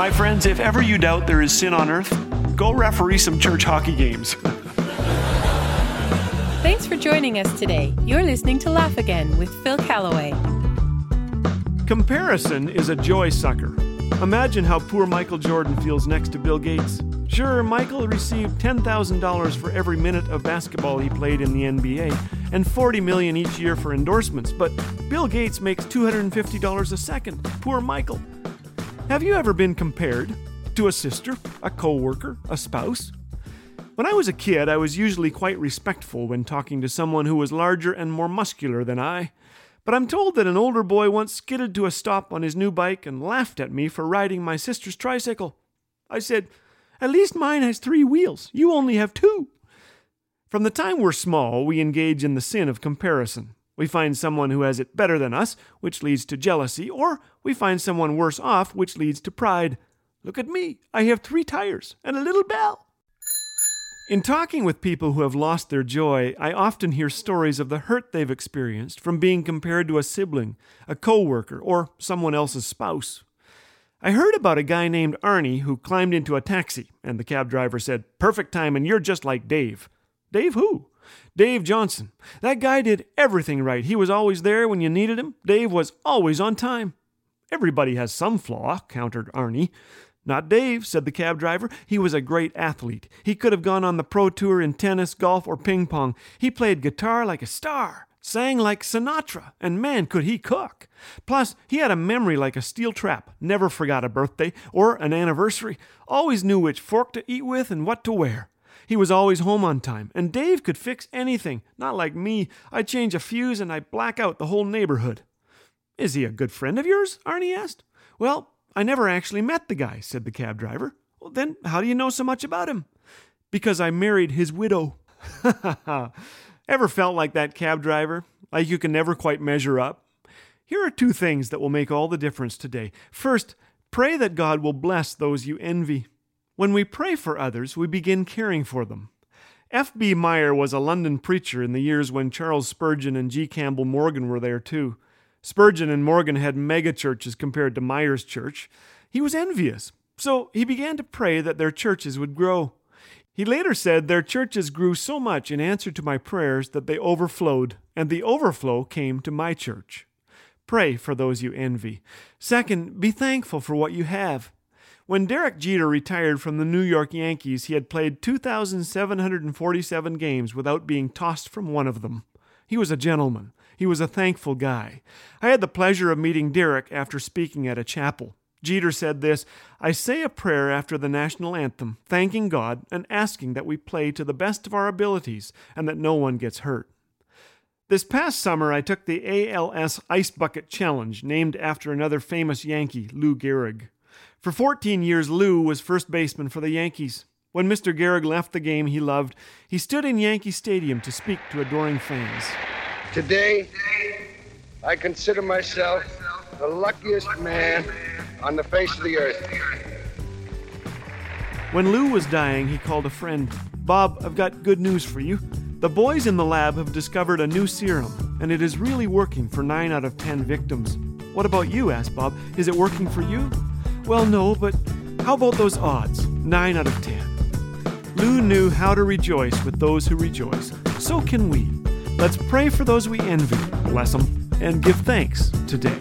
My friends, if ever you doubt there is sin on earth, go referee some church hockey games. Thanks for joining us today. You're listening to Laugh Again with Phil Callaway. Comparison is a joy sucker. Imagine how poor Michael Jordan feels next to Bill Gates. Sure, Michael received $10,000 for every minute of basketball he played in the NBA and 40 million each year for endorsements, but Bill Gates makes $250 a second. Poor Michael. Have you ever been compared to a sister, a coworker, a spouse? When I was a kid, I was usually quite respectful when talking to someone who was larger and more muscular than I. But I'm told that an older boy once skidded to a stop on his new bike and laughed at me for riding my sister's tricycle. I said, At least mine has three wheels. You only have two. From the time we're small, we engage in the sin of comparison. We find someone who has it better than us, which leads to jealousy, or we find someone worse off, which leads to pride. Look at me. I have three tires and a little bell. In talking with people who have lost their joy, I often hear stories of the hurt they've experienced from being compared to a sibling, a coworker, or someone else's spouse. I heard about a guy named Arnie who climbed into a taxi, and the cab driver said, Perfect time, and you're just like Dave. Dave who? Dave Johnson. That guy did everything right. He was always there when you needed him. Dave was always on time. Everybody has some flaw, countered Arnie. Not Dave, said the cab driver. He was a great athlete. He could have gone on the pro tour in tennis, golf, or ping pong. He played guitar like a star, sang like Sinatra, and man, could he cook. Plus, he had a memory like a steel trap, never forgot a birthday or an anniversary, always knew which fork to eat with and what to wear. He was always home on time, and Dave could fix anything, not like me. I change a fuse and I black out the whole neighborhood. Is he a good friend of yours? Arnie asked. Well, I never actually met the guy, said the cab driver. Well, then how do you know so much about him? Because I married his widow. Ever felt like that cab driver? Like you can never quite measure up? Here are two things that will make all the difference today. First, pray that God will bless those you envy. When we pray for others, we begin caring for them. F.B. Meyer was a London preacher in the years when Charles Spurgeon and G. Campbell Morgan were there too. Spurgeon and Morgan had megachurches compared to Meyer's church. He was envious, so he began to pray that their churches would grow. He later said, Their churches grew so much in answer to my prayers that they overflowed, and the overflow came to my church. Pray for those you envy. Second, be thankful for what you have. When Derek Jeter retired from the New York Yankees, he had played 2,747 games without being tossed from one of them. He was a gentleman. He was a thankful guy. I had the pleasure of meeting Derek after speaking at a chapel. Jeter said this I say a prayer after the national anthem, thanking God and asking that we play to the best of our abilities and that no one gets hurt. This past summer, I took the ALS Ice Bucket Challenge, named after another famous Yankee, Lou Gehrig. For 14 years, Lou was first baseman for the Yankees. When Mr. Gehrig left the game he loved, he stood in Yankee Stadium to speak to adoring fans. Today, I consider myself the luckiest man on the face of the earth. When Lou was dying, he called a friend. Bob, I've got good news for you. The boys in the lab have discovered a new serum, and it is really working for 9 out of 10 victims. What about you? asked Bob. Is it working for you? Well, no, but how about those odds? 9 out of 10. Lou knew how to rejoice with those who rejoice. So can we. Let's pray for those we envy, bless them, and give thanks today.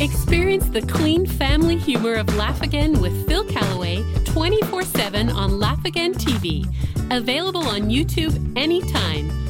Experience the clean family humor of Laugh Again with Phil Callaway 24 7 on Laugh Again TV. Available on YouTube anytime.